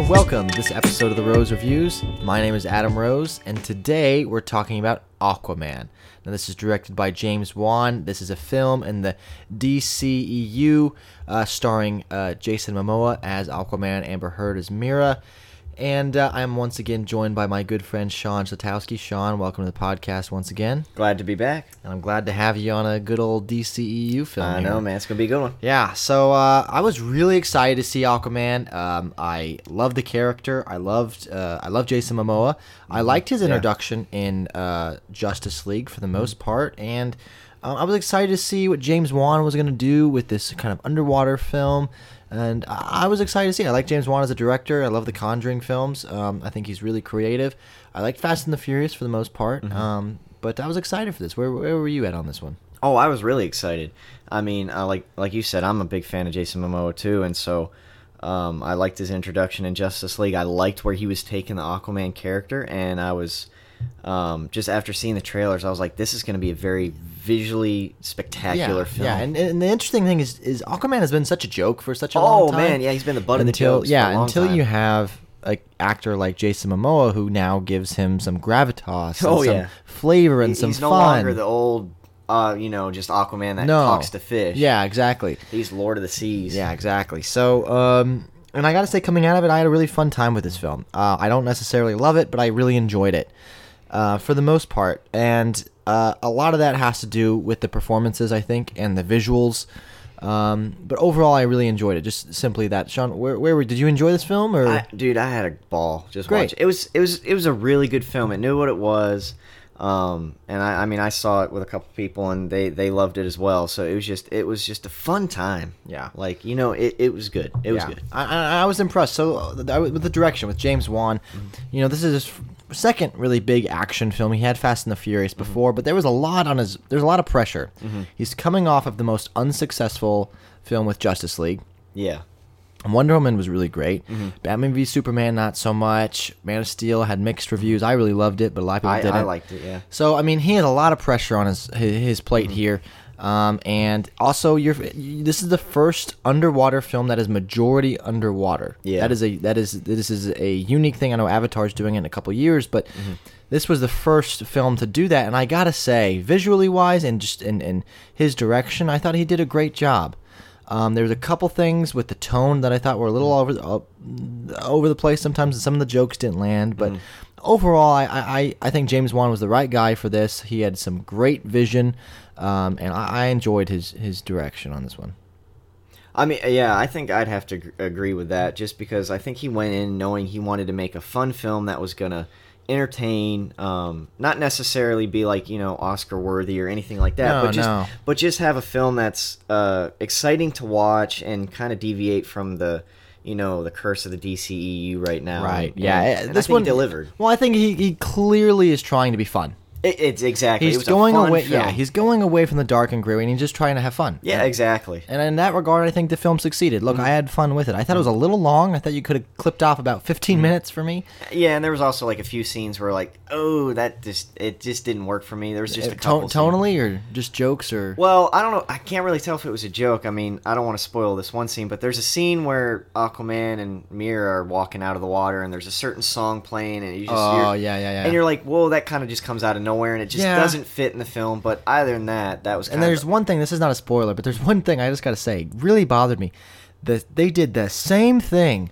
and welcome to this episode of the Rose Reviews. My name is Adam Rose, and today we're talking about Aquaman. Now, this is directed by James Wan. This is a film in the DCEU uh, starring uh, Jason Momoa as Aquaman, Amber Heard as Mera. And uh, I'm once again joined by my good friend Sean Slatowski. Sean, welcome to the podcast once again. Glad to be back. And I'm glad to have you on a good old DCEU film. I here. know, man. It's gonna be a good one. Yeah, so uh, I was really excited to see Aquaman. Um, I love the character. I loved uh, I love Jason Momoa. I liked his introduction in uh, Justice League for the most part, and um, I was excited to see what James Wan was going to do with this kind of underwater film. And I I was excited to see. It. I like James Wan as a director. I love the Conjuring films. Um, I think he's really creative. I liked Fast and the Furious for the most part. Um, but I was excited for this. Where, where were you at on this one? Oh, I was really excited. I mean, uh, like like you said, I'm a big fan of Jason Momoa too, and so um, I liked his introduction in Justice League. I liked where he was taking the Aquaman character, and I was um, just after seeing the trailers, I was like, this is going to be a very visually spectacular yeah, film. Yeah, and, and the interesting thing is, is Aquaman has been such a joke for such a long time. oh man, yeah, he's been the butt of the until jokes yeah, for a long until time. you have an actor like Jason Momoa who now gives him some gravitas, and Oh, some yeah. flavor and He- some he's no fun. longer the old, uh, you know, just Aquaman that no, talks to fish. Yeah, exactly. he's Lord of the Seas. Yeah, exactly. So, um, and I got to say, coming out of it, I had a really fun time with this film. Uh, I don't necessarily love it, but I really enjoyed it uh, for the most part. And uh, a lot of that has to do with the performances, I think, and the visuals. Um, but overall, I really enjoyed it. Just simply that. Sean, where, where were, did you enjoy this film? Or I, dude, I had a ball just Great. watching. It was it was it was a really good film. It knew what it was, um, and I, I mean I saw it with a couple people and they they loved it as well. So it was just it was just a fun time. Yeah. like you know it, it was good. It was good. I, I, was impressed. So uh, I- with the direction with James Wan, Mm-hmm. you know, this is his second really big action film. He had Fast and the Furious Mm-hmm. before, but there was a lot on his. There's a lot of pressure. He's coming off of the most unsuccessful film with Justice League. Yeah, Wonder Woman was really great. Mm-hmm. Batman v Superman, not so much. Man of Steel had mixed reviews. I really loved it, but a lot of people I, didn't. I liked it. Yeah, So I mean, he had a lot of pressure on his his, plate Mm-hmm. here, um, and also you're this is the first underwater film that is majority underwater. Yeah. that is a that is this is a unique thing. I know Avatar's doing it in a couple years, but Mm-hmm. this was the first film to do that. And I gotta say, visually wise and just in, in his direction, I thought he did a great job. Um, there was a couple things with the tone that I thought were a little over the, uh, over the place sometimes. And some of the jokes didn't land, but overall, I, I, I think James Wan was the right guy for this. He had some great vision, um, and I, I enjoyed his, his direction on this one. I mean yeah, I think I'd have to agree with that just because I think he went in knowing he wanted to make a fun film that was gonna entertain, um, not necessarily be like you know Oscar worthy or anything like that, No, but just no. but just have a film that's uh, exciting to watch and kind of deviate from the you know the curse of the DCEU right now. Right? And- Yeah. and I this one delivered. Well, I think he, he clearly is trying to be fun. It, it's exactly. it He's a going away. film. Yeah, he's going away from the dark and gritty, and he's just trying to have fun. yeah, exactly. And in that regard, I think the film succeeded. Look, I had fun with it. I thought it was a little long. I thought you could have clipped off about 15 minutes for me. Yeah, and there was also like a few scenes where like, oh, that just it just didn't work for me. There was just Uh, a couple to- scenes. tonally or just jokes or Well, I don't know. I can't really tell if it was a joke. I mean, I don't want to spoil this one scene, but there's a scene where Aquaman and Mera are walking out of the water, and there's a certain song playing, and you just Oh, yeah, yeah, yeah. and you're like, whoa, that kind of just comes out of nowhere, and it just Yeah. doesn't fit in the film. But other than that, that was And there's of one thing. This is not a spoiler, but there's one thing I just got to say really bothered me. That they did the same thing.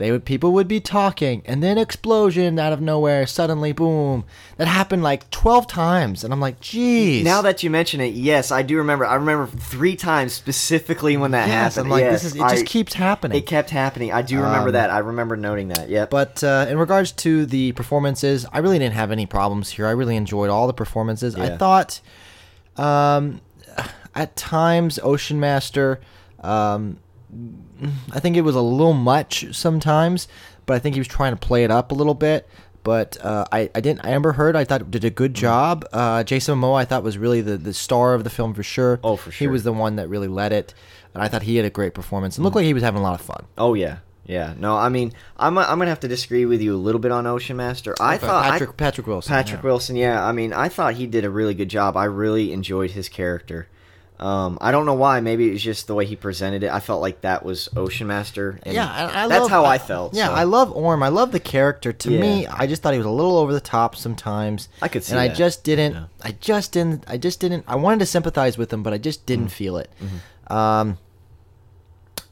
They would people would be talking, and then explosion out of nowhere. Suddenly, boom! That happened like twelve times, and I'm like, geez. Now that you mention it, yes, I do remember. I remember three times specifically when that yes, happened. I'm like, Yes, this is it. I- Just keeps happening. It kept happening. I do remember Um, that. I remember noting that. yeah But uh, in regards to the performances, I really didn't have any problems here. I really enjoyed all the performances. I thought, um, at times, Ocean Master, um, I think it was a little much sometimes, but I think he was trying to play it up a little bit. But uh, I, I didn't. Amber Heard, I thought did a good Mm-hmm. job. Uh, Jason Momoa, I thought was really the, the star of the film for sure. Oh, for sure. He was the one that really led it, and I thought he had a great performance and looked like he was having a lot of fun. Oh yeah, yeah. No, I mean, I'm I'm gonna have to disagree with you a little bit on Ocean Master. I Okay, thought I- Patrick Patrick Wilson. Patrick yeah. Wilson, yeah. I mean, I thought he did a really good job. I really enjoyed his character. Um, I don't know why. Maybe it was just the way he presented it. I felt like that was Ocean Master. And yeah, and I that's love, how I felt. Yeah, so. I love Orm. I love the character. To Yeah. me, I just thought he was a little over the top sometimes. I could see and I just didn't. Yeah. I just didn't. I just didn't. I wanted to sympathize with him, but I just didn't Mm. feel it. Mm-hmm. Um,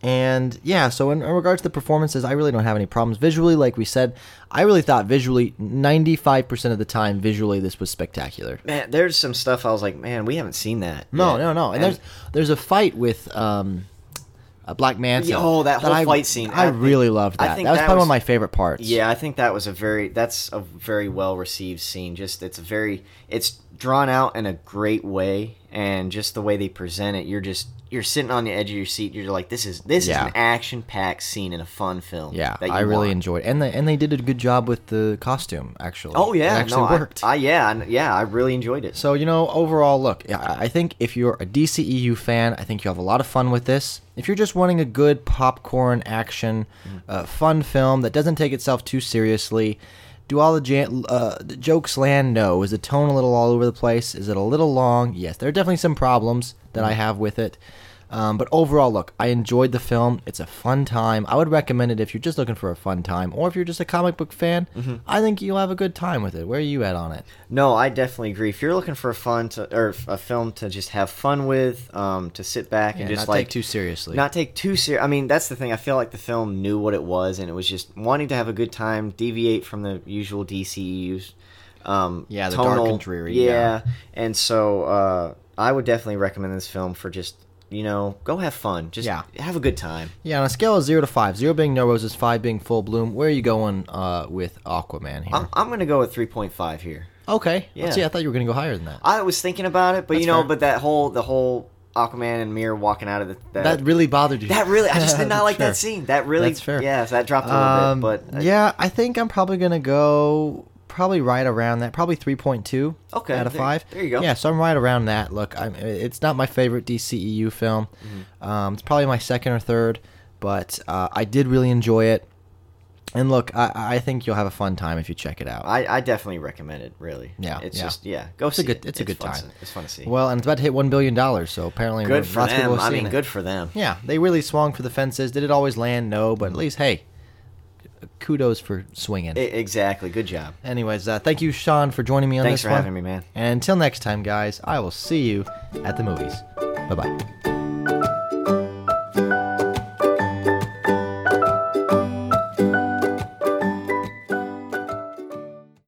and yeah, so in, in regards to the performances, I really don't have any problems visually. Like we said, I really thought visually, ninety five percent of the time, visually, this was spectacular. man, there's some stuff I was like, man, we haven't seen that. No, yet. no, no. And, there's there's a fight with um, a Black Manta. Yeah, oh, that whole I, fight scene. I, I think- really loved I that. That was that probably one of my favorite parts. Yeah, I think that was a very that's a very well received scene. Just it's a very it's drawn out in a great way, and just the way they present it, you're just you're sitting on the edge of your seat. You're like, this is this Yeah. is an action packed scene in a fun film. Yeah, that you I really want. enjoyed, and they and they did a good job with the costume. Actually, Oh yeah, it actually no, worked. I, yeah, I- yeah, I really enjoyed it. so you know, overall, look, I think if you're a DCEU fan, I think you have a lot of fun with this. If you're just wanting a good popcorn action, Mm. uh, fun film that doesn't take itself too seriously, do all the, jan- uh, the jokes land? No. Is the tone a little all over the place? Is it a little long? Yes. There are definitely some problems that. I have with it. Um, but overall, look, I enjoyed the film. It's a fun time. I would recommend it if you're just looking for a fun time, or if you're just a comic book fan. Mm-hmm. I think you'll have a good time with it. Where are you at on it? No, I definitely agree. If you're looking for a fun to or a film to just have fun with, um, to sit back and just not like take too seriously. not take too serious. I mean, that's the thing. I feel like the film knew what it was, and it was just wanting to have a good time, deviate from the usual DCU's. Um, Yeah, the dark and dreary, Yeah, yeah. and so uh, I would definitely recommend this film for just you know go have fun, just Yeah. have a good time. Yeah, on a scale of zero to five, zero being no roses, five being full bloom. Where are you going uh, with Aquaman here? I'm, I'm gonna go with three point five here. okay. Yeah. Let's see. I thought you were going to go higher than that. I was thinking about it, but That's you know, fair. but that whole the whole Aquaman and Mera walking out of the that, that really bothered you. that really I just did not like Sure. that scene. That really That's fair. Yeah, so that dropped a little Um, bit, but uh, yeah, I think I'm probably gonna go probably right around that, probably 3.2 Okay, out of there- five. there you go. Yeah, so I'm right around that. Look, I'm, it's not my favorite DCEU film. Mm-hmm. Um, it's probably my second or third, but uh, I did really enjoy it. And look, I, I think you'll have a fun time if you check it out. I, I definitely recommend it. Really. Yeah, It's yeah. just yeah. Go It's a good- it. it's a good time. to- it's fun to see. well, and it's about to hit one billion dollars, so apparently good for lots of people them. I mean, it. good for them. Yeah, they really swung for the fences. Did it always land? No, but at least hey, kudos for swinging. Exactly. Good job. Anyways, uh, thank you, Sean, for joining me on Thanks this for having me, man. And until next time, guys, I will see you at the movies. Bye bye.